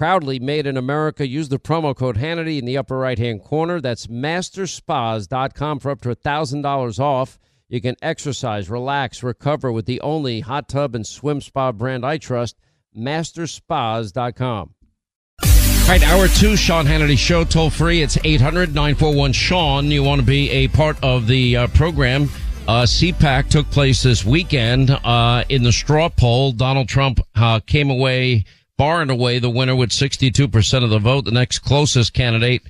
Proudly made in America. Use the promo code Hannity in the upper right hand corner. That's masterspas.com for up to $1,000 off. You can exercise, relax, recover with the only hot tub and swim spa brand I trust, masterspas.com. All right, hour two, Sean Hannity Show, toll free. It's 800 941 Sean. You want to be a part of the uh, program. Uh, CPAC took place this weekend. Uh, in the straw poll, Donald Trump uh, came away far and away the winner with 62% of the vote. The next closest candidate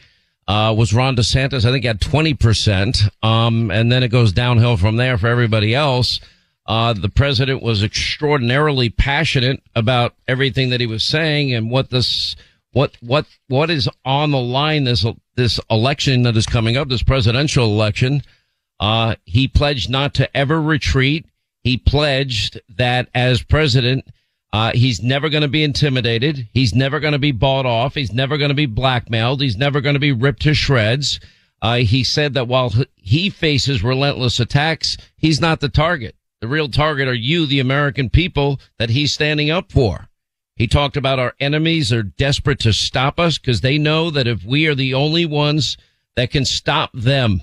uh, was Ron DeSantis. I think had 20%. Um, and then it goes downhill from there for everybody else. Uh, the president was extraordinarily passionate about everything that he was saying and what this, what, what, what is on the line this, this election that is coming up, this presidential election. Uh, he pledged not to ever retreat. He pledged that as president, uh, he's never going to be intimidated. He's never going to be bought off. He's never going to be blackmailed. He's never going to be ripped to shreds. Uh, he said that while he faces relentless attacks, he's not the target. The real target are you, the American people that he's standing up for. He talked about our enemies are desperate to stop us because they know that if we are the only ones that can stop them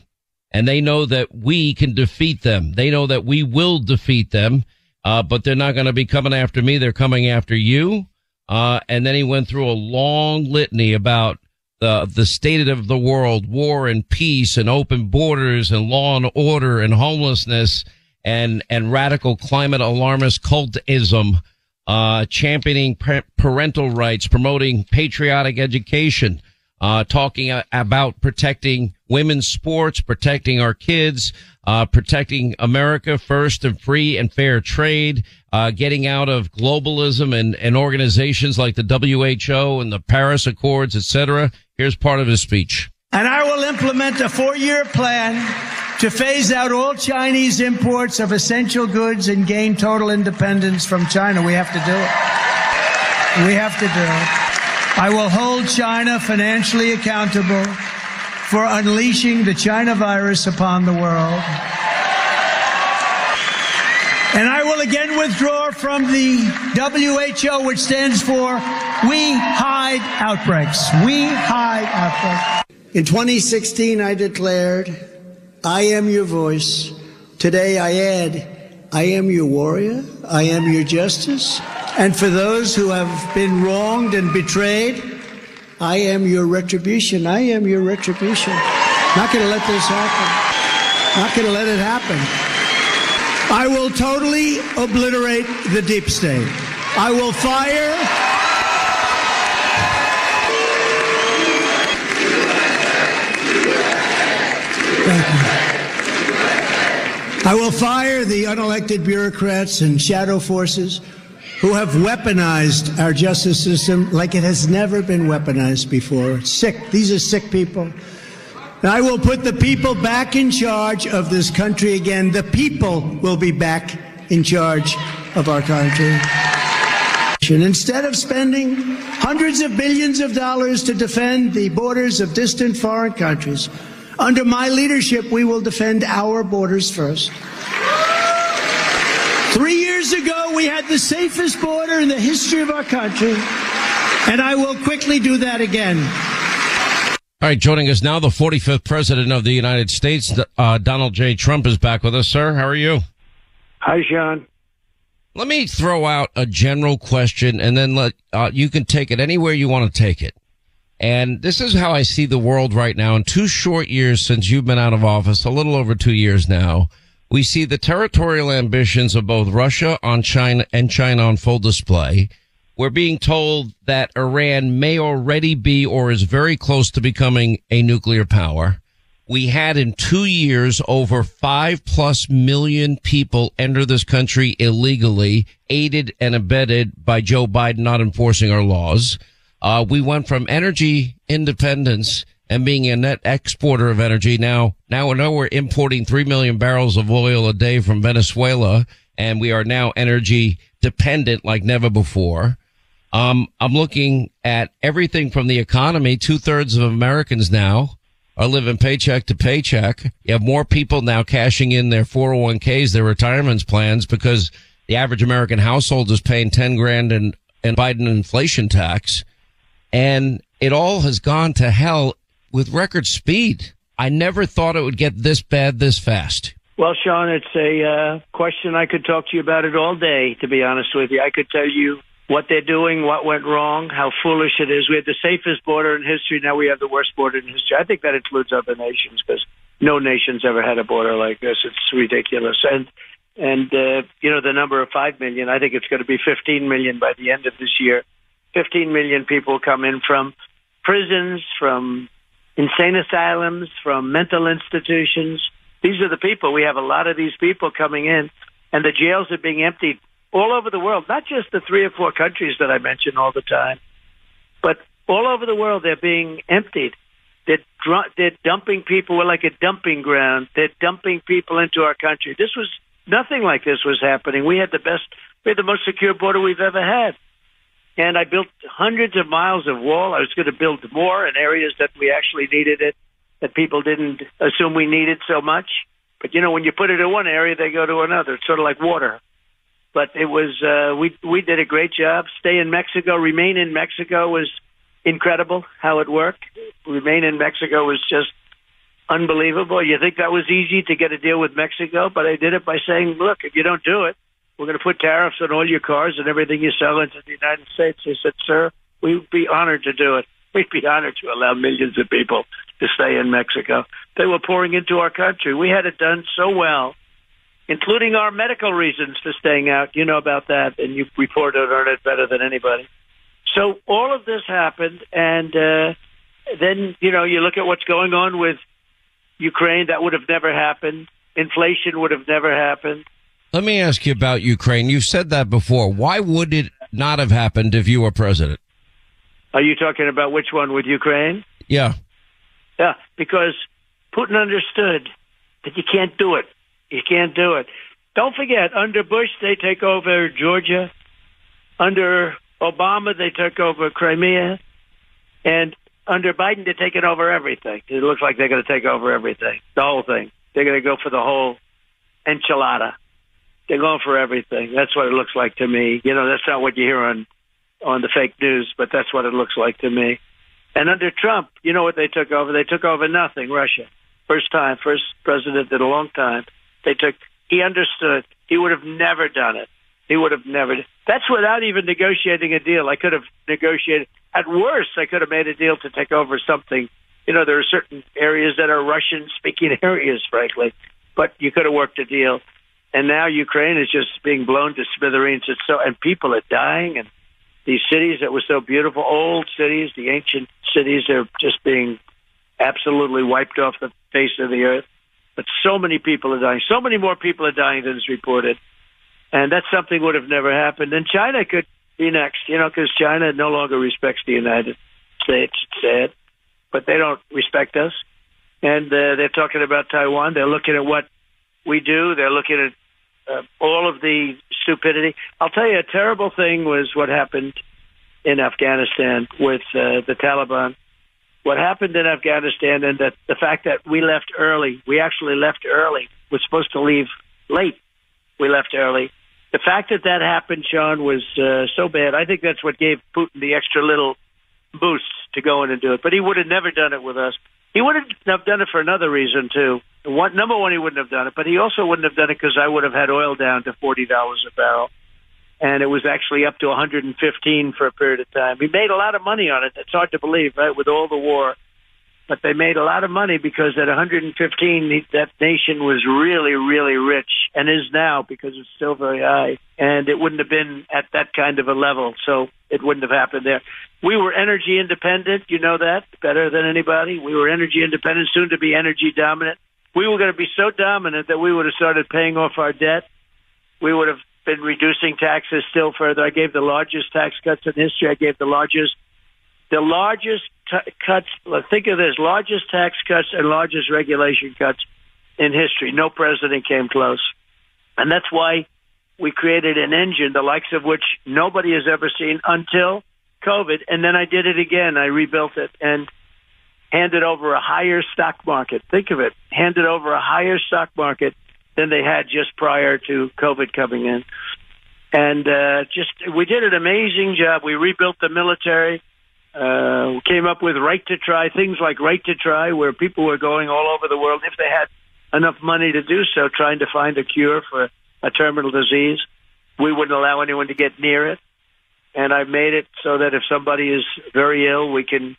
and they know that we can defeat them, they know that we will defeat them uh, but they're not going to be coming after me. They're coming after you. Uh, and then he went through a long litany about the, the state of the world, war and peace and open borders and law and order and homelessness and, and radical climate alarmist cultism, uh, championing parental rights, promoting patriotic education, uh, talking about protecting women's sports, protecting our kids, uh, protecting America first and free and fair trade, uh, getting out of globalism and, and organizations like the WHO and the Paris Accords, etc. Here's part of his speech. And I will implement a four-year plan to phase out all Chinese imports of essential goods and gain total independence from China. We have to do it. We have to do it. I will hold China financially accountable for unleashing the China virus upon the world. And I will again withdraw from the WHO, which stands for We Hide Outbreaks. We Hide Outbreaks. In 2016, I declared, I am your voice. Today I add, I am your warrior. I am your justice. And for those who have been wronged and betrayed, I am your retribution. I am your retribution. Not going to let this happen. Not going to let it happen. I will totally obliterate the deep state. I will fire. I will fire the unelected bureaucrats and shadow forces who have weaponized our justice system like it has never been weaponized before. sick. These are sick people. And I will put the people back in charge of this country again. The people will be back in charge of our country. Instead of spending hundreds of billions of dollars to defend the borders of distant foreign countries, under my leadership, we will defend our borders first. Three we had the safest border in the history of our country, and I will quickly do that again. All right, joining us now, the 45th President of the United States, uh, Donald J. Trump, is back with us, sir. How are you? Hi, Sean. Let me throw out a general question and then let, uh, you can take it anywhere you want to take it. And this is how I see the world right now. In two short years since you've been out of office, a little over two years now, we see the territorial ambitions of both Russia on China and China on full display. We're being told that Iran may already be or is very close to becoming a nuclear power. We had in two years over five plus million people enter this country illegally, aided and abetted by Joe Biden not enforcing our laws. Uh, we went from energy independence and being a net exporter of energy. Now, now we know we're importing 3 million barrels of oil a day from Venezuela and we are now energy dependent like never before. Um, I'm looking at everything from the economy. Two thirds of Americans now are living paycheck to paycheck. You have more people now cashing in their 401ks, their retirement plans, because the average American household is paying 10 grand in, in Biden inflation tax. And it all has gone to hell with record speed. I never thought it would get this bad this fast. Well, Sean, it's a uh, question I could talk to you about it all day, to be honest with you. I could tell you what they're doing, what went wrong, how foolish it is. We had the safest border in history. Now we have the worst border in history. I think that includes other nations because no nation's ever had a border like this. It's ridiculous. And and uh, you know the number of five million. I think it's going to be 15 million by the end of this year. 15 million people come in from prisons, from insane asylums, from mental institutions. These are the people. We have a lot of these people coming in, and the jails are being emptied all over the world, not just the three or four countries that I mention all the time, but all over the world they're being emptied. They're, dr- they're dumping people. We're like a dumping ground. They're dumping people into our country. This was nothing like this was happening. We had the best, we had the most secure border we've ever had. And I built hundreds of miles of wall. I was going to build more in areas that we actually needed it, that people didn't assume we needed so much. But you know, when you put it in one area, they go to another. It's sort of like water but it was uh, we we did a great job. Stay in Mexico, remain in Mexico was incredible how it worked. Remain in Mexico was just unbelievable. You think that was easy to get a deal with Mexico, but I did it by saying, look, if you don't do it, we're going to put tariffs on all your cars and everything you sell into the United States. They said, sir, we'd be honored to do it. We'd be honored to allow millions of people to stay in Mexico. They were pouring into our country. We had it done so well including our medical reasons for staying out. You know about that, and you reported on it better than anybody. So all of this happened, and uh, then you know you look at what's going on with Ukraine. That would have never happened. Inflation would have never happened. Let me ask you about Ukraine. You've said that before. Why would it not have happened if you were president? Are you talking about which one with Ukraine? Yeah. Yeah, because Putin understood that you can't do it you can't do it. Don't forget, under Bush, they take over Georgia. Under Obama, they took over Crimea. And under Biden, they're taking over everything. It looks like they're going to take over everything, the whole thing. They're going to go for the whole enchilada. They're going for everything. That's what it looks like to me. You know, that's not what you hear on on the fake news, but that's what it looks like to me. And under Trump, you know what they took over? They took over nothing. Russia, first time, first president in a long time. They took. He understood. He would have never done it. He would have never. That's without even negotiating a deal. I could have negotiated. At worst, I could have made a deal to take over something. You know, there are certain areas that are Russian-speaking areas, frankly, but you could have worked a deal. And now Ukraine is just being blown to smithereens. It's so, and people are dying, and these cities that were so beautiful, old cities, the ancient cities, are just being absolutely wiped off the face of the earth. But so many people are dying. So many more people are dying than is reported. And that's something would have never happened. And China could be next, you know, because China no longer respects the United States. It's sad. But they don't respect us. And uh, they're talking about Taiwan. They're looking at what we do. They're looking at uh, all of the stupidity. I'll tell you, a terrible thing was what happened in Afghanistan with uh, the Taliban. What happened in Afghanistan, and that the fact that we left early. We actually left early. We're supposed to leave late. We left early. The fact that that happened, Sean, was uh, so bad. I think that's what gave Putin the extra little boost to go in and do it. But he would have never done it with us. He wouldn't have done it for another reason too. One, number one, he wouldn't have done it, but he also wouldn't have done it because I would have had oil down to forty dollars a barrel, and it was actually up to 115 for a period of time. He made a lot of money on it. It's hard to believe, right? With all the war, but they made a lot of money because at 115, that nation was really, really rich and is now because it's still very high. And it wouldn't have been at that kind of a level, so it wouldn't have happened there. We were energy independent, you know that better than anybody. We were energy independent, soon to be energy dominant. We were going to be so dominant that we would have started paying off our debt. We would have been reducing taxes still further. I gave the largest tax cuts in history. I gave the largest the largest t- cuts. Think of this: largest tax cuts and largest regulation cuts in history. No president came close, and that's why we created an engine, the likes of which nobody has ever seen until COVID. And then I did it again. I rebuilt it and handed over a higher stock market. Think of it: handed over a higher stock market than they had just prior to COVID coming in. And uh, just we did an amazing job. We rebuilt the military uh, we came up with right to try, things like right to try, where people were going all over the world if they had enough money to do so, trying to find a cure for a terminal disease. We wouldn't allow anyone to get near it. And I made it so that if somebody is very ill, we can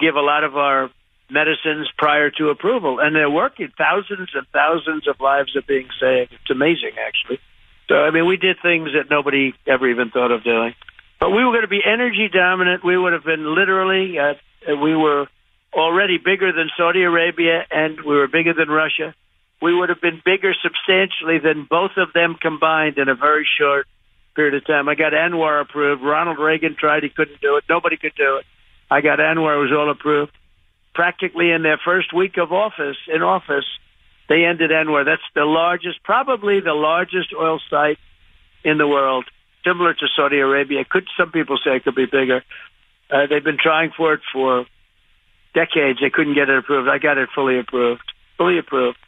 give a lot of our medicines prior to approval. And they're working. Thousands and thousands of lives are being saved. It's amazing, actually. So, I mean, we did things that nobody ever even thought of doing. But we were going to be energy dominant. We would have been literally, uh, we were already bigger than Saudi Arabia and we were bigger than Russia. We would have been bigger substantially than both of them combined in a very short period of time. I got ANWR approved. Ronald Reagan tried. He couldn't do it. Nobody could do it. I got ANWR. Was all approved. Practically in their first week of office, in office, they ended ANWR. That's the largest, probably the largest oil site in the world similar to Saudi Arabia. Could some people say it could be bigger? Uh, they've been trying for it for decades. They couldn't get it approved. I got it fully approved, fully approved.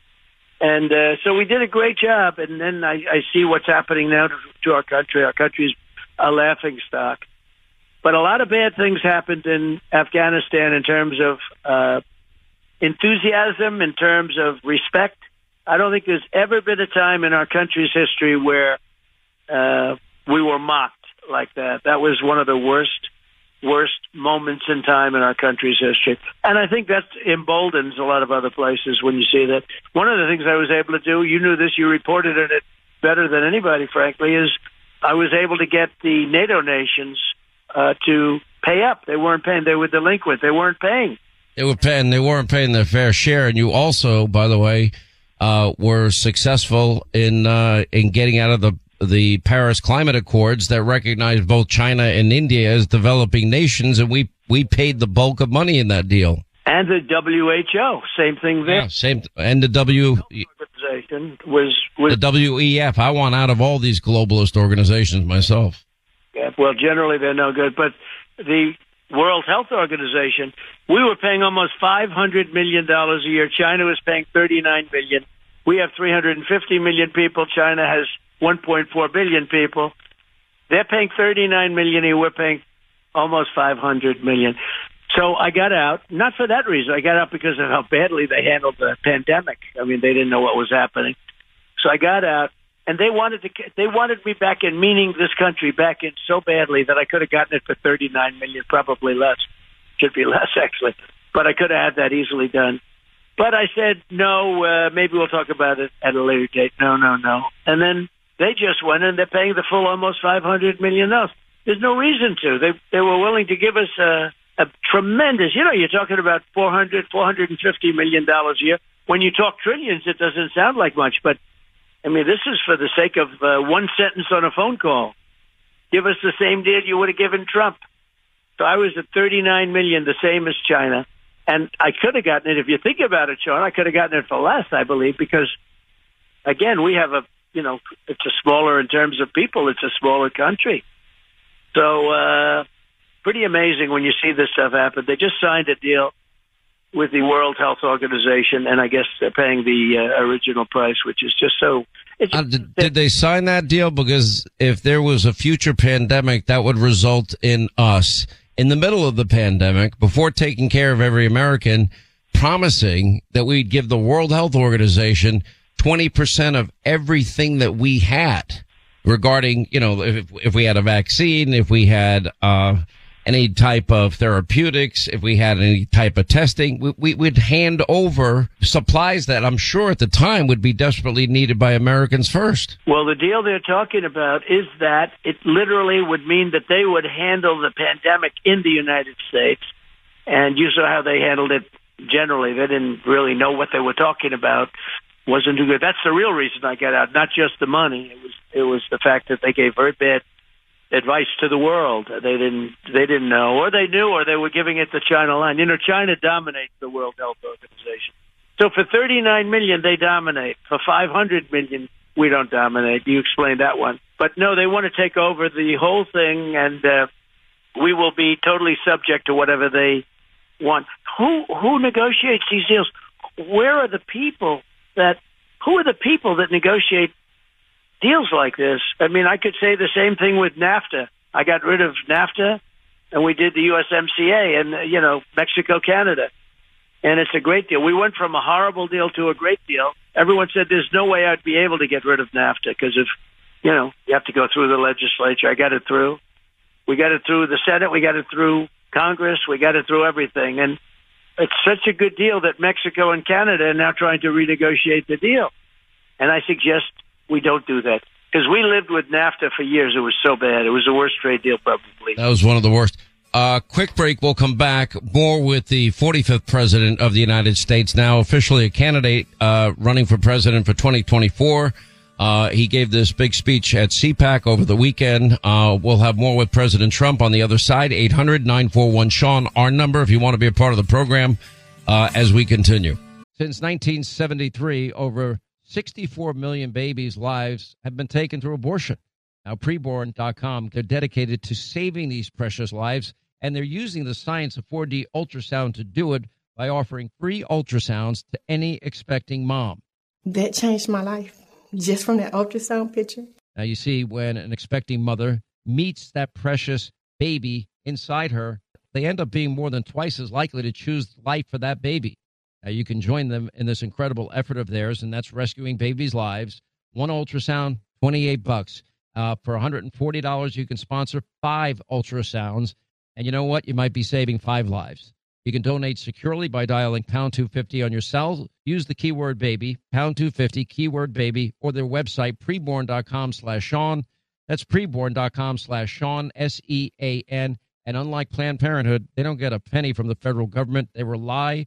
And uh, so we did a great job. And then I, I see what's happening now to, to our country. Our country's a laughing stock. But a lot of bad things happened in Afghanistan in terms of uh, enthusiasm, in terms of respect. I don't think there's ever been a time in our country's history where uh, we were mocked like that. That was one of the worst, worst moments in time in our country's history. And I think that emboldens a lot of other places when you see that. One of the things I was able to do, you knew this, you reported it better than anybody, frankly, is I was able to get the NATO nations uh, to pay up. They weren't paying. They were delinquent. They weren't paying. They were paying. They weren't paying their fair share. And you also, by the way, uh, were successful in uh, in getting out of the the Paris Climate Accords that recognize both China and India as developing nations, and we we paid the bulk of money in that deal. And the WHO, same thing there. Yeah, same, and the W organization was, was the WEF. I want out of all these globalist organizations myself. Yeah, well, generally they're no good, but the World Health Organization, we were paying almost five hundred million dollars a year. China was paying thirty nine million. We have three hundred and fifty million people. China has 1.4 billion people. They're paying 39 million, and we're paying almost 500 million. So I got out, not for that reason. I got out because of how badly they handled the pandemic. I mean, they didn't know what was happening. So I got out, and they wanted to they wanted me back in, meaning this country back in so badly that I could have gotten it for 39 million, probably less. Should be less actually, but I could have had that easily done. But I said no. Uh, maybe we'll talk about it at a later date. No, no, no. And then they just went and they're paying the full almost five hundred million dollars. There's no reason to. They they were willing to give us a, a tremendous. You know, you're talking about four hundred, four hundred and fifty million dollars a year. When you talk trillions, it doesn't sound like much, but I mean, this is for the sake of uh, one sentence on a phone call. Give us the same deal you would have given Trump. So I was at 39 million, the same as China. And I could have gotten it, if you think about it, Sean, I could have gotten it for less, I believe, because again, we have a you know, it's a smaller in terms of people. It's a smaller country. So, uh, pretty amazing when you see this stuff happen. They just signed a deal with the World Health Organization, and I guess they're paying the uh, original price, which is just so. Uh, did, did, they sign that deal? Because if there was a future pandemic, that would result in us in the middle of the pandemic, before taking care of every American, promising that we'd give the World Health Organization 20% of everything that we had regarding, you know, if, if we had a vaccine, if we had, uh, any type of therapeutics, if we had any type of testing, we, we would hand over supplies that I'm sure at the time would be desperately needed by Americans first. Well, the deal they're talking about is that it literally would mean that they would handle the pandemic in the United States. And you saw how they handled it generally. They didn't really know what they were talking about. Wasn't too good. That's the real reason I got out, not just the money. It was it was the fact that they gave very bad advice to the world. They didn't they didn't know, or they knew, or they were giving it to China line. You know, China dominates the World Health Organization. So for 39 million, they dominate. For 500 million, we don't dominate. You explained that one, but no, they want to take over the whole thing, and uh, we will be totally subject to whatever they want. Who who negotiates these deals? Where are the people that? Who are the people that negotiate deals like this. I mean, I could say the same thing with NAFTA. I got rid of NAFTA, and we did the USMCA, and uh, you know, Mexico, Canada, and it's a great deal. We went from a horrible deal to a great deal. Everyone said there's no way I'd be able to get rid of NAFTA because if, you know, you have to go through the legislature. I got it through. We got it through the Senate. We got it through Congress. We got it through everything, and it's such a good deal that Mexico and Canada are now trying to renegotiate the deal. And I suggest we don't do that because we lived with NAFTA for years. It was so bad. It was the worst trade deal probably. That was one of the worst. Uh, quick break. We'll come back more with the 45th president of the United States, now officially a candidate, uh, running for president for 2024. Uh, he gave this big speech at CPAC over the weekend. Uh, we'll have more with President Trump on the other side. 800-941-SEAN, our number if you want to be a part of the program, uh, as we continue. Since 1973, over 64 million babies' lives have been taken through abortion. Now, preborn.com, they're dedicated to saving these precious lives, and they're using the science of 4D ultrasound to do it by offering free ultrasounds to any expecting mom. That changed my life just from that ultrasound picture. Now, you see, when an expecting mother meets that precious baby inside her, they end up being more than twice as likely to choose life for that baby. Uh, you can join them in this incredible effort of theirs, and that's rescuing babies' lives. One ultrasound, 28 bucks. Uh, for $140, you can sponsor five ultrasounds. And you know what? You might be saving five lives. You can donate securely by dialing pound 250 on your cell. Use the keyword baby, pound 250, keyword baby, or their website, preborn.com slash Sean. That's preborn.com slash Sean, S E A N. And unlike Planned Parenthood, they don't get a penny from the federal government. They rely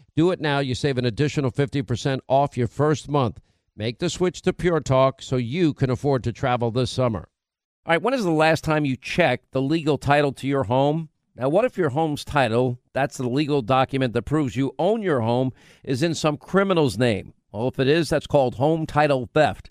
Do it now. You save an additional 50% off your first month. Make the switch to Pure Talk so you can afford to travel this summer. All right, when is the last time you checked the legal title to your home? Now, what if your home's title, that's the legal document that proves you own your home, is in some criminal's name? Well, if it is, that's called home title theft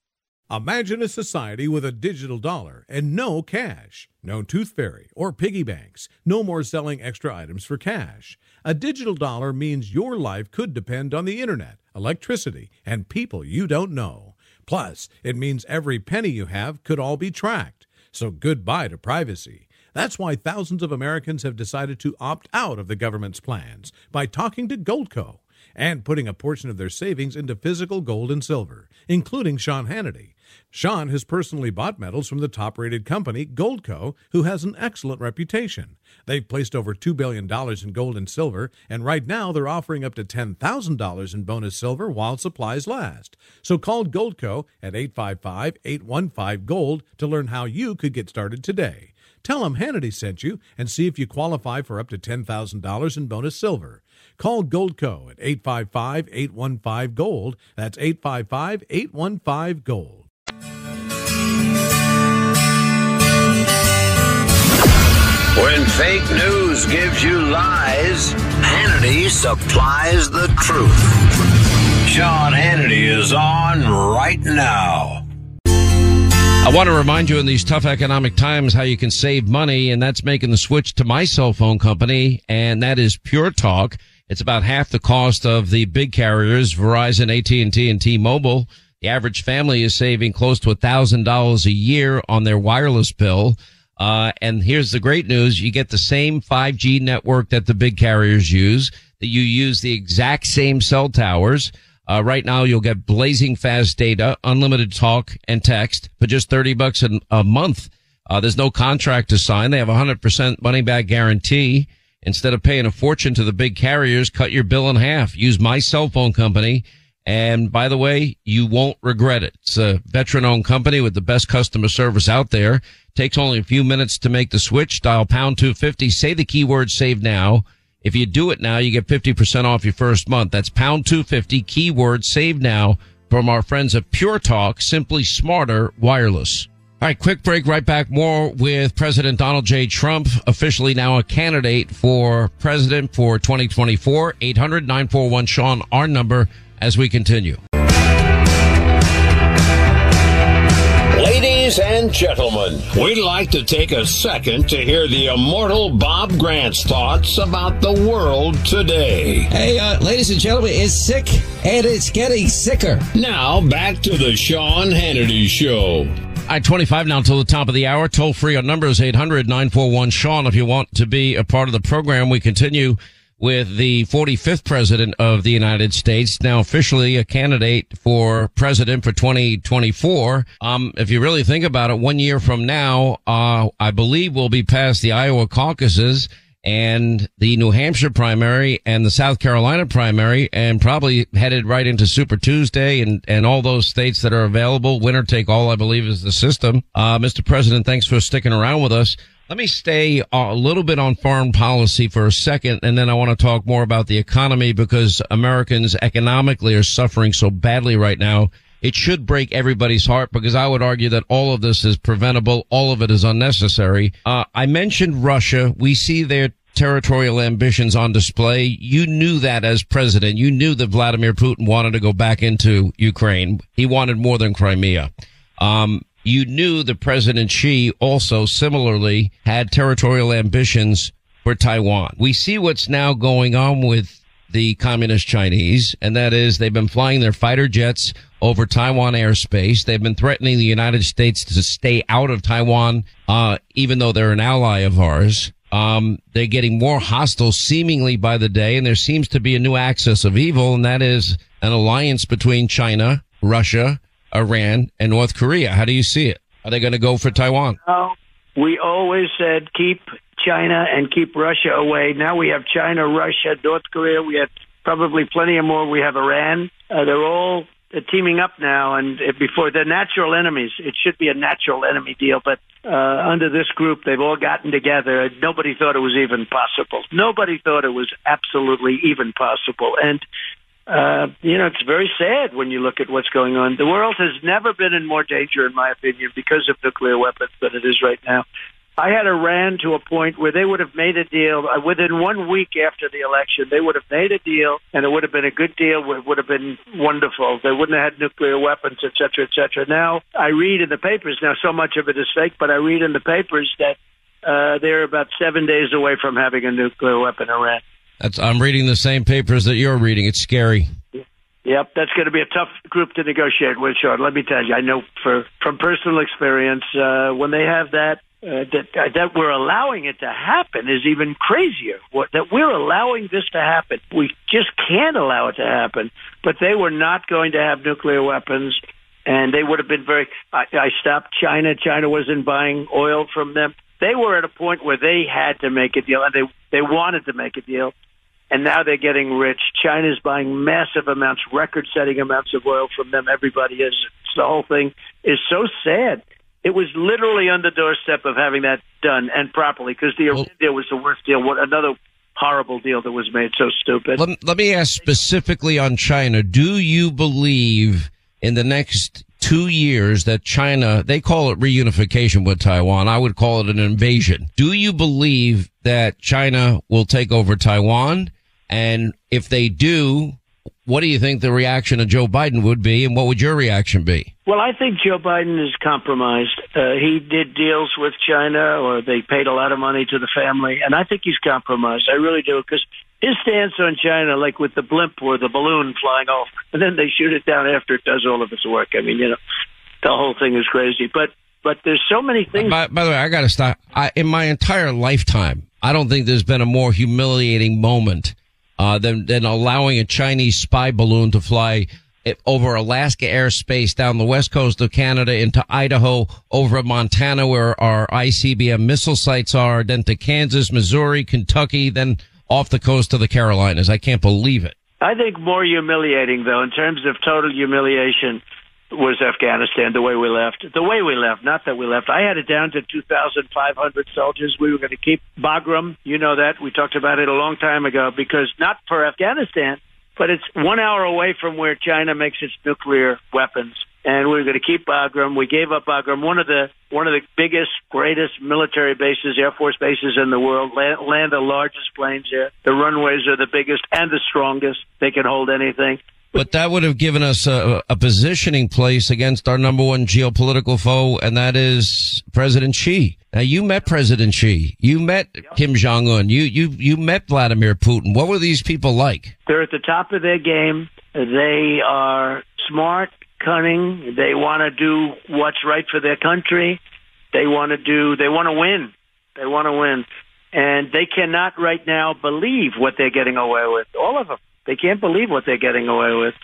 Imagine a society with a digital dollar and no cash. No tooth fairy or piggy banks. No more selling extra items for cash. A digital dollar means your life could depend on the internet, electricity, and people you don't know. Plus, it means every penny you have could all be tracked. So goodbye to privacy. That's why thousands of Americans have decided to opt out of the government's plans by talking to Goldco and putting a portion of their savings into physical gold and silver, including Sean Hannity. Sean has personally bought metals from the top rated company, Goldco, who has an excellent reputation. They've placed over $2 billion in gold and silver, and right now they're offering up to $10,000 in bonus silver while supplies last. So call Goldco at 855 815 Gold to learn how you could get started today. Tell them Hannity sent you and see if you qualify for up to $10,000 in bonus silver. Call Goldco at 855 815 Gold. That's 855 815 Gold. When fake news gives you lies, Hannity supplies the truth. Sean Hannity is on right now. I want to remind you in these tough economic times how you can save money, and that's making the switch to my cell phone company, and that is Pure Talk. It's about half the cost of the big carriers, Verizon, AT&T, and T-Mobile. The average family is saving close to $1,000 a year on their wireless bill. Uh, and here's the great news. You get the same 5G network that the big carriers use, that you use the exact same cell towers. Uh, right now you'll get blazing fast data, unlimited talk and text for just 30 bucks a, month. Uh, there's no contract to sign. They have a 100% money back guarantee. Instead of paying a fortune to the big carriers, cut your bill in half. Use my cell phone company and by the way, you won't regret it. It's a veteran owned company with the best customer service out there. Takes only a few minutes to make the switch. Dial pound 250. Say the keyword save now. If you do it now, you get 50% off your first month. That's pound 250 keyword save now from our friends at Pure Talk, simply smarter wireless. All right, quick break. Right back. More with President Donald J. Trump, officially now a candidate for president for 2024. 800 941 Sean, our number as we continue. Ladies and gentlemen, we'd like to take a second to hear the immortal Bob Grant's thoughts about the world today. Hey, uh, ladies and gentlemen, it's sick and it's getting sicker. Now, back to the Sean Hannity Show. I 25 now until the top of the hour. Toll free on numbers 800 941 Sean if you want to be a part of the program. We continue with the 45th president of the United States, now officially a candidate for president for 2024. Um, if you really think about it, one year from now, uh, I believe we'll be past the Iowa caucuses and the New Hampshire primary and the South Carolina primary and probably headed right into Super Tuesday and, and all those states that are available. Winner take all, I believe, is the system. Uh, Mr. President, thanks for sticking around with us. Let me stay a little bit on foreign policy for a second, and then I want to talk more about the economy because Americans economically are suffering so badly right now. It should break everybody's heart because I would argue that all of this is preventable. All of it is unnecessary. Uh, I mentioned Russia. We see their territorial ambitions on display. You knew that as president. You knew that Vladimir Putin wanted to go back into Ukraine. He wanted more than Crimea. Um, you knew the President Xi also similarly had territorial ambitions for Taiwan. We see what's now going on with the communist Chinese, and that is they've been flying their fighter jets over Taiwan airspace. They've been threatening the United States to stay out of Taiwan, uh, even though they're an ally of ours. Um, they're getting more hostile seemingly by the day, and there seems to be a new axis of evil, and that is an alliance between China, Russia, Iran, and North Korea. How do you see it? Are they going to go for Taiwan? We always said keep China and keep Russia away. Now we have China, Russia, North Korea. We have probably plenty of more. We have Iran. Uh, they're all uh, teaming up now, and uh, before they're natural enemies. It should be a natural enemy deal, but uh, under this group, they've all gotten together. Nobody thought it was even possible. Nobody thought it was absolutely even possible, and uh, you know, it's very sad when you look at what's going on. The world has never been in more danger, in my opinion, because of nuclear weapons than it is right now. I had Iran to a point where they would have made a deal uh, within one week after the election. They would have made a deal, and it would have been a good deal. It would have been wonderful. They wouldn't have had nuclear weapons, et cetera, et cetera. Now I read in the papers. Now so much of it is fake, but I read in the papers that uh, they're about seven days away from having a nuclear weapon. Iran. That's, I'm reading the same papers that you're reading. It's scary. Yep, that's going to be a tough group to negotiate with, Sean. Let me tell you, I know for from personal experience, uh, when they have that, uh, that uh, that we're allowing it to happen is even crazier. What, that we're allowing this to happen, we just can't allow it to happen. But they were not going to have nuclear weapons, and they would have been very. I, I stopped China. China wasn't buying oil from them. They were at a point where they had to make a deal, and they they wanted to make a deal and now they're getting rich. China's buying massive amounts, record-setting amounts of oil from them. Everybody is. The whole thing is so sad. It was literally on the doorstep of having that done and properly because the well, deal was the worst deal. What another horrible deal that was made so stupid. Let, let me ask specifically on China. Do you believe in the next two years that China, they call it reunification with Taiwan. I would call it an invasion. Do you believe that China will take over Taiwan? And if they do, what do you think the reaction of Joe Biden would be, and what would your reaction be? Well, I think Joe Biden is compromised. Uh, he did deals with China, or they paid a lot of money to the family, and I think he's compromised. I really do, because his stance on China, like with the blimp or the balloon flying off, and then they shoot it down after it does all of its work. I mean, you know, the whole thing is crazy. But but there's so many things. By, by the way, I got to stop. I, in my entire lifetime, I don't think there's been a more humiliating moment uh, than, than allowing a Chinese spy balloon to fly over Alaska airspace down the west coast of Canada into Idaho, over Montana where our ICBM missile sites are, then to Kansas, Missouri, Kentucky, then off the coast of the Carolinas. I can't believe it. I think more humiliating though, in terms of total humiliation, was Afghanistan, the way we left. The way we left, not that we left. I had it down to 2,500 soldiers. We were going to keep Bagram. You know that. We talked about it a long time ago because not for Afghanistan, but it's one hour away from where China makes its nuclear weapons. And we were going to keep Bagram. We gave up Bagram, one of the one of the biggest, greatest military bases, Air Force bases in the world. Land, land the largest planes there. The runways are the biggest and the strongest. They can hold anything But that would have given us a, a positioning place against our number one geopolitical foe, and that is President Xi. Now, you met President Xi. You met Kim Jong Un. You you you met Vladimir Putin. What were these people like? They're at the top of their game. They are smart, cunning. They want to do what's right for their country. They want to do. They want to win. They want to win, and they cannot right now believe what they're getting away with. All of them. They can't believe what they're getting away with.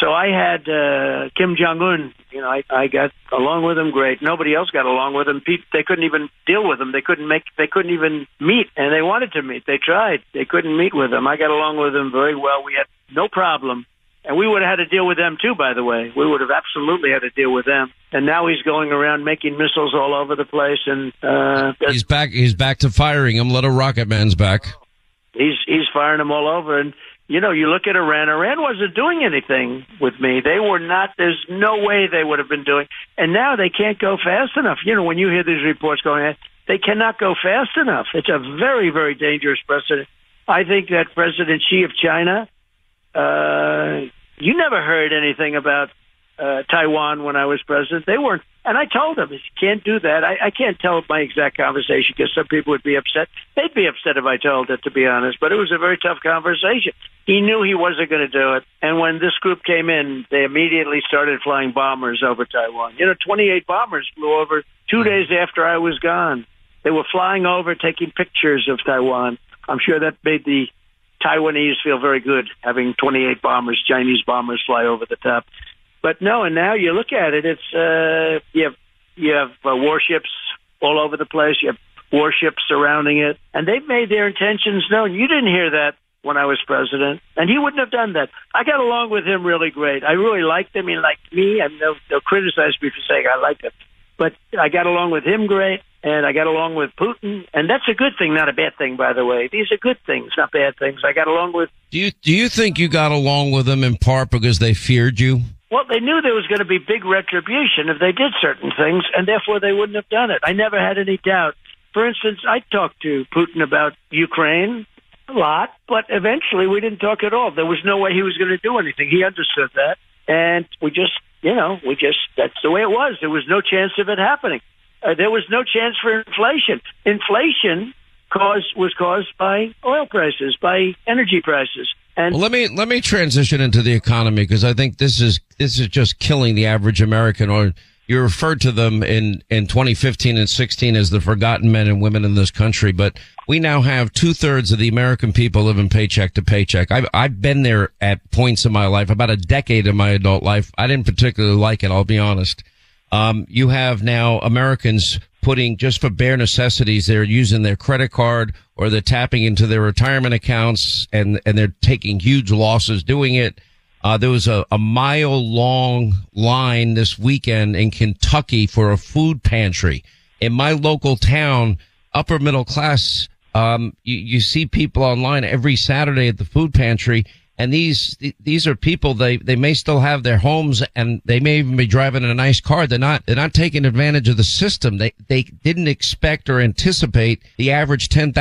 So I had uh, Kim Jong Un. You know, I, I got along with him great. Nobody else got along with him. People, they couldn't even deal with him. They couldn't make. They couldn't even meet, and they wanted to meet. They tried. They couldn't meet with him. I got along with him very well. We had no problem. And we would have had to deal with them too, by the way. We would have absolutely had to deal with them. And now he's going around making missiles all over the place. And uh, he's back. He's back to firing them. Little Rocket Man's back. He's he's firing them all over. And you know, you look at Iran. Iran wasn't doing anything with me. They were not. There's no way they would have been doing. And now they can't go fast enough. You know, when you hear these reports going, they cannot go fast enough. It's a very very dangerous precedent. I think that President Xi of China. Uh, you never heard anything about uh, Taiwan when I was president. They weren't, and I told them, you can't do that. I, I can't tell my exact conversation because some people would be upset. They'd be upset if I told it, to be honest. But it was a very tough conversation. He knew he wasn't going to do it, and when this group came in, they immediately started flying bombers over Taiwan. You know, 28 bombers flew over two mm-hmm. days after I was gone. They were flying over, taking pictures of Taiwan. I'm sure that made the Taiwanese feel very good having 28 bombers, Chinese bombers fly over the top. But no, and now you look at it, it's uh, you have you have uh, warships all over the place. You have warships surrounding it, and they've made their intentions known. You didn't hear that when I was president, and he wouldn't have done that. I got along with him really great. I really liked him. He liked me. and they'll, they'll criticize me for saying I liked him, but I got along with him great and I got along with Putin, and that's a good thing, not a bad thing, by the way. These are good things, not bad things. I got along with. Do you do you think you got along with them in part because they feared you? Well, they knew there was going to be big retribution if they did certain things, and therefore they wouldn't have done it. I never had any doubt. For instance, I talked to Putin about Ukraine a lot, but eventually we didn't talk at all. There was no way he was going to do anything. He understood that, and we just, you know, we just that's the way it was. There was no chance of it happening uh, there was no chance for inflation. Inflation caused was caused by oil prices, by energy prices. And well, let me let me transition into the economy because I think this is this is just killing the average American. Or you referred to them in in 2015 and 16 as the forgotten men and women in this country, but we now have two thirds of the American people living paycheck to paycheck. I've I've been there at points in my life, about a decade in my adult life. I didn't particularly like it. I'll be honest. Um, you have now Americans putting just for bare necessities. They're using their credit card or they're tapping into their retirement accounts and, and they're taking huge losses doing it. Uh, there was a, a mile long line this weekend in Kentucky for a food pantry in my local town, upper middle class. Um, you, you see people online every Saturday at the food pantry and these, these are people, they, they may still have their homes and they may even be driving a nice car. They're not, they're not taking advantage of the system. They, they didn't expect or anticipate the average $10,000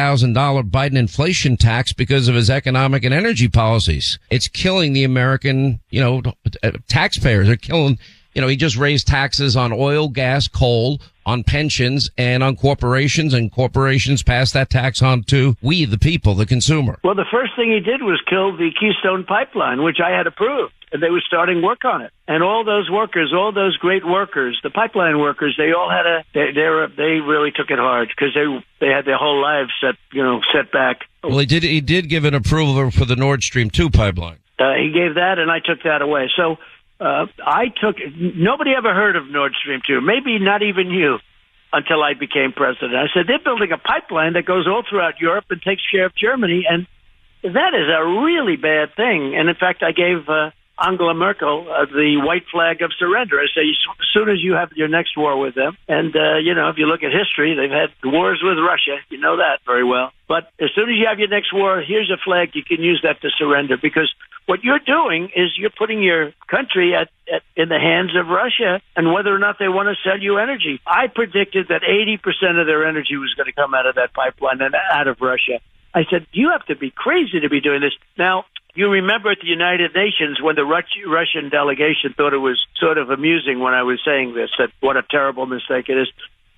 Biden inflation tax because of his economic and energy policies. It's killing the American, you know, uh, taxpayers. They're killing, you know, he just raised taxes on oil, gas, coal, on pensions and on corporations, and corporations pass that tax on to we, the people, the consumer. Well, the first thing he did was kill the Keystone Pipeline, which I had approved. And they were starting work on it, and all those workers, all those great workers, the pipeline workers, they all had a they they, were, they really took it hard because they they had their whole lives set you know set back. Well, he did he did give an approval for the Nord Stream two pipeline. Uh, he gave that, and I took that away. So uh, I took nobody ever heard of Nord Stream 2, maybe not even you until I became president. I said they're building a pipeline that goes all throughout Europe and takes care of Germany, and that is a really bad thing. And in fact, I gave uh, Angela Merkel uh, the white flag of surrender. I say, as soon as you have your next war with them, and uh, you know, if you look at history, they've had wars with Russia. You know that very well. But as soon as you have your next war, here's a flag. You can use that to surrender because what you're doing is you're putting your country at, at in the hands of Russia and whether or not they want to sell you energy. I predicted that 80% of their energy was going to come out of that pipeline and out of Russia. I said, you have to be crazy to be doing this. Now, You remember at the United Nations when the Russian delegation thought it was sort of amusing when I was saying this, that what a terrible mistake it is.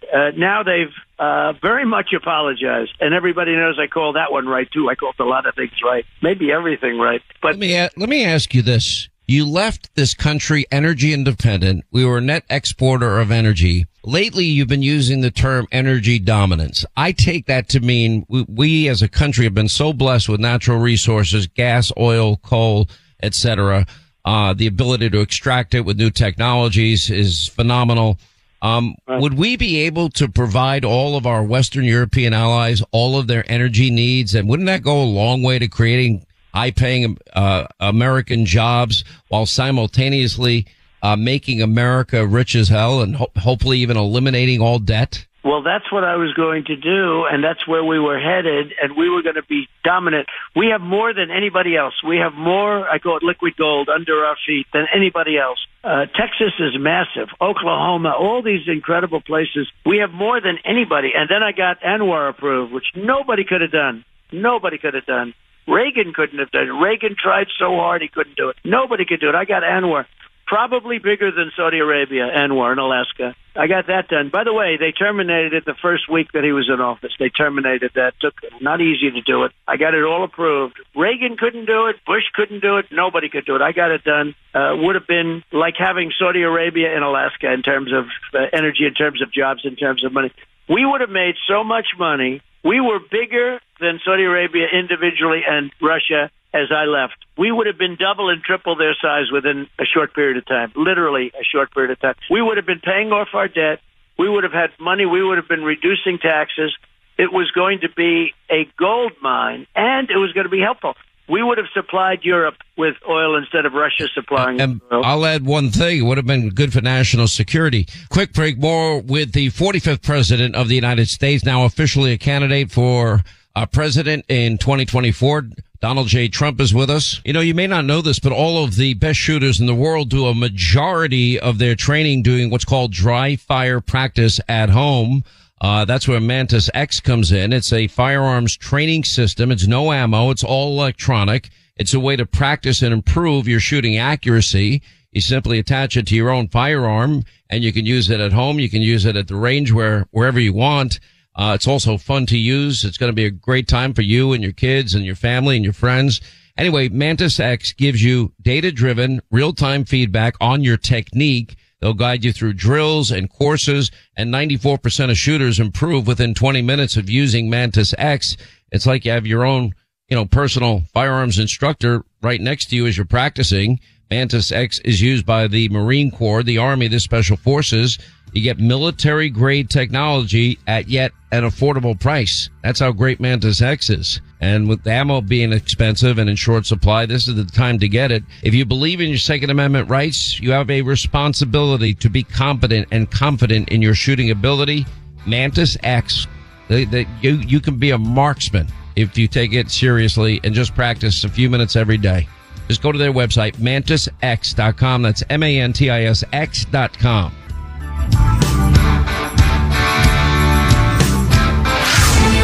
Uh, now they've uh, very much apologized, and everybody knows I call that one right too. I called a lot of things right, maybe everything right. But let me let me ask you this: You left this country energy independent. We were a net exporter of energy. Lately, you've been using the term energy dominance. I take that to mean we, we as a country have been so blessed with natural resources, gas, oil, coal, etc. Uh, the ability to extract it with new technologies is phenomenal um, right. Would we be able to provide all of our Western European allies all of their energy needs? And wouldn't that go a long way to creating high paying uh, American jobs while simultaneously uh, making America rich as hell and ho- hopefully even eliminating all debt? Well, that's what I was going to do, and that's where we were headed, and we were going to be dominant. We have more than anybody else. We have more, I call it liquid gold, under our feet than anybody else. Uh, Texas is massive. Oklahoma, all these incredible places. We have more than anybody. And then I got ANWR approved, which nobody could have done. Nobody could have done. Reagan couldn't have done it. Reagan tried so hard he couldn't do it. Nobody could do it. I got ANWR probably bigger than Saudi Arabia, ANWR in Alaska. I got that done. By the way, they terminated it the first week that he was in office. They terminated that. Took not easy to do it. I got it all approved. Reagan couldn't do it. Bush couldn't do it. Nobody could do it. I got it done. Uh, would have been like having Saudi Arabia in Alaska in terms of uh, energy, in terms of jobs, in terms of money. We would have made so much money. We were bigger than Saudi Arabia individually and Russia as I left. We would have been double and triple their size within a short period of time, literally a short period of time. We would have been paying off our debt. We would have had money. We would have been reducing taxes. It was going to be a gold mine, and it was going to be helpful. We would have supplied Europe with oil instead of Russia supplying and oil. I'll add one thing. It would have been good for national security. Quick break. More with the 45th president of the United States, now officially a candidate for uh, president in 2024. Donald J. Trump is with us. You know, you may not know this, but all of the best shooters in the world do a majority of their training doing what's called dry fire practice at home. Uh, that's where Mantis X comes in. It's a firearms training system. It's no ammo. It's all electronic. It's a way to practice and improve your shooting accuracy. You simply attach it to your own firearm and you can use it at home. You can use it at the range where, wherever you want. Uh, it's also fun to use. It's going to be a great time for you and your kids and your family and your friends. Anyway, Mantis X gives you data driven, real time feedback on your technique. They'll guide you through drills and courses and 94% of shooters improve within 20 minutes of using Mantis X. It's like you have your own, you know, personal firearms instructor right next to you as you're practicing. Mantis X is used by the Marine Corps, the Army, the Special Forces. You get military grade technology at yet an affordable price. That's how great Mantis X is. And with ammo being expensive and in short supply, this is the time to get it. If you believe in your Second Amendment rights, you have a responsibility to be competent and confident in your shooting ability. Mantis X, that you, you can be a marksman if you take it seriously and just practice a few minutes every day. Just go to their website, mantisx.com. That's M-A-N-T-I-S X.com.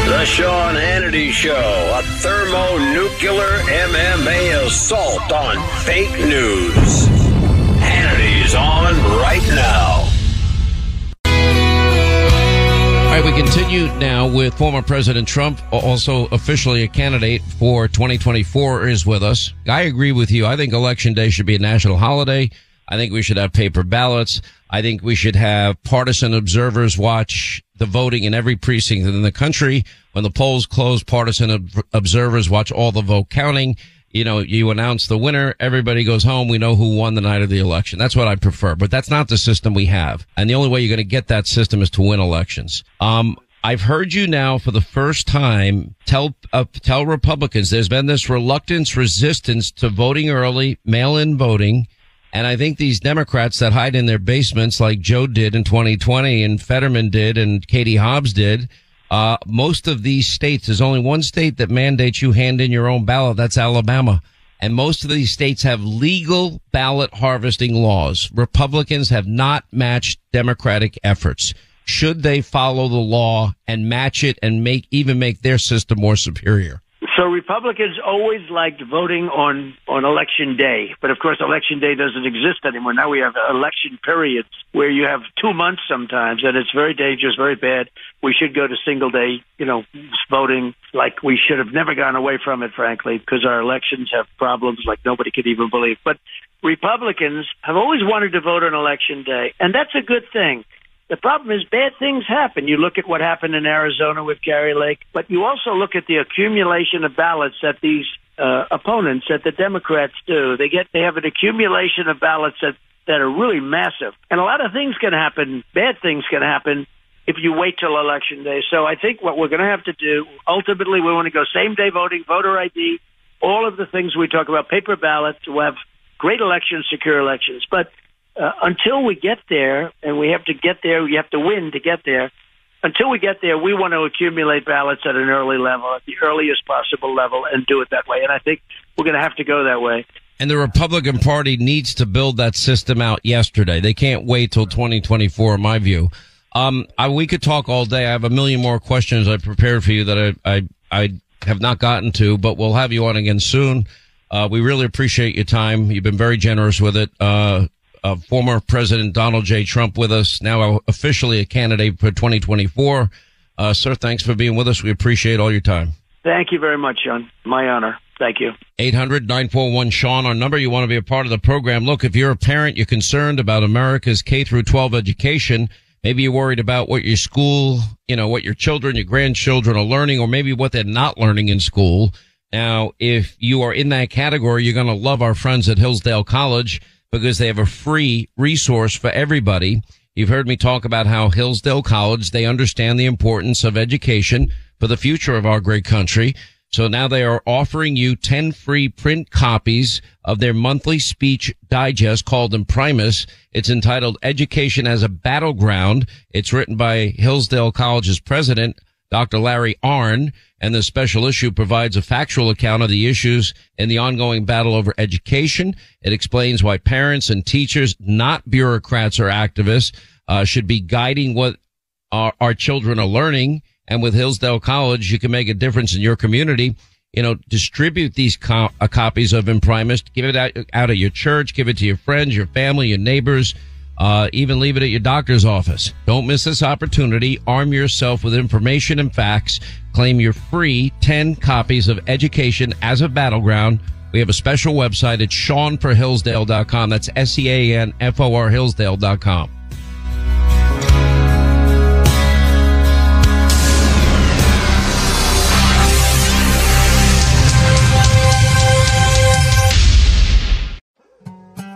The Sean Hannity Show, a thermonuclear MMA assault on fake news. Hannity's on right now. All right, we continue now with former President Trump, also officially a candidate for 2024, is with us. I agree with you. I think Election Day should be a national holiday. I think we should have paper ballots. I think we should have partisan observers watch the voting in every precinct in the country. When the polls close, partisan ob- observers watch all the vote counting. You know, you announce the winner, everybody goes home. We know who won the night of the election. That's what I prefer, but that's not the system we have. And the only way you're going to get that system is to win elections. Um, I've heard you now for the first time tell uh, tell Republicans there's been this reluctance, resistance to voting early, mail-in voting and I think these Democrats that hide in their basements, like Joe did in 2020 and Fetterman did and Katie Hobbs did, uh, most of these states, there's only one state that mandates you hand in your own ballot. That's Alabama. And most of these states have legal ballot harvesting laws. Republicans have not matched Democratic efforts. Should they follow the law and match it and make, even make their system more superior? So Republicans always liked voting on on election day, but of course election day doesn't exist anymore. Now we have election periods where you have two months sometimes, and it's very dangerous, very bad. We should go to single day, you know, voting. Like we should have never gone away from it, frankly, because our elections have problems like nobody could even believe. But Republicans have always wanted to vote on election day, and that's a good thing. The problem is bad things happen. You look at what happened in Arizona with Kari Lake, but you also look at the accumulation of ballots that these uh, opponents, that the Democrats do. They get, they have an accumulation of ballots that, that are really massive. And a lot of things can happen, bad things can happen if you wait till election day. So I think what we're going to have to do, ultimately, we want to go same day voting, voter ID, all of the things we talk about, paper ballots, we'll have great elections, secure elections. But uh, until we get there, and we have to get there, you have to win to get there. Until we get there, we want to accumulate ballots at an early level, at the earliest possible level, and do it that way. And I think we're going to have to go that way. And the Republican Party needs to build that system out yesterday. They can't wait till 2024, in my view. Um, I, we could talk all day. I have a million more questions I prepared for you that I, I, I have not gotten to, but we'll have you on again soon. Uh, we really appreciate your time. You've been very generous with it. Uh, uh, former President Donald J. Trump with us, now officially a candidate for 2024. Uh, sir, thanks for being with us. We appreciate all your time. Thank you very much, Sean. My honor. Thank you. 800 941 Sean, our number. You want to be a part of the program. Look, if you're a parent, you're concerned about America's K through 12 education. Maybe you're worried about what your school, you know, what your children, your grandchildren are learning, or maybe what they're not learning in school. Now, if you are in that category, you're going to love our friends at Hillsdale College because they have a free resource for everybody. You've heard me talk about how Hillsdale College, they understand the importance of education for the future of our great country. So now they are offering you 10 free print copies of their monthly speech digest called Imprimis. It's entitled Education as a Battleground. It's written by Hillsdale College's president, Dr. Larry Arnn, and the special issue provides a factual account of the issues in the ongoing battle over education. It explains why parents and teachers, not bureaucrats or activists, uh, should be guiding what our, our children are learning. And with Hillsdale College, you can make a difference in your community. You know, distribute these co- uh, copies of Imprimis, give it out, out at your church, give it to your friends, your family, your neighbors. Uh, even leave it at your doctor's office. Don't miss this opportunity. Arm yourself with information and facts. Claim your free 10 copies of Education as a Battleground. We have a special website at seanforhillsdale.com. That's S-E-A-N-F-O-R Hillsdale.com.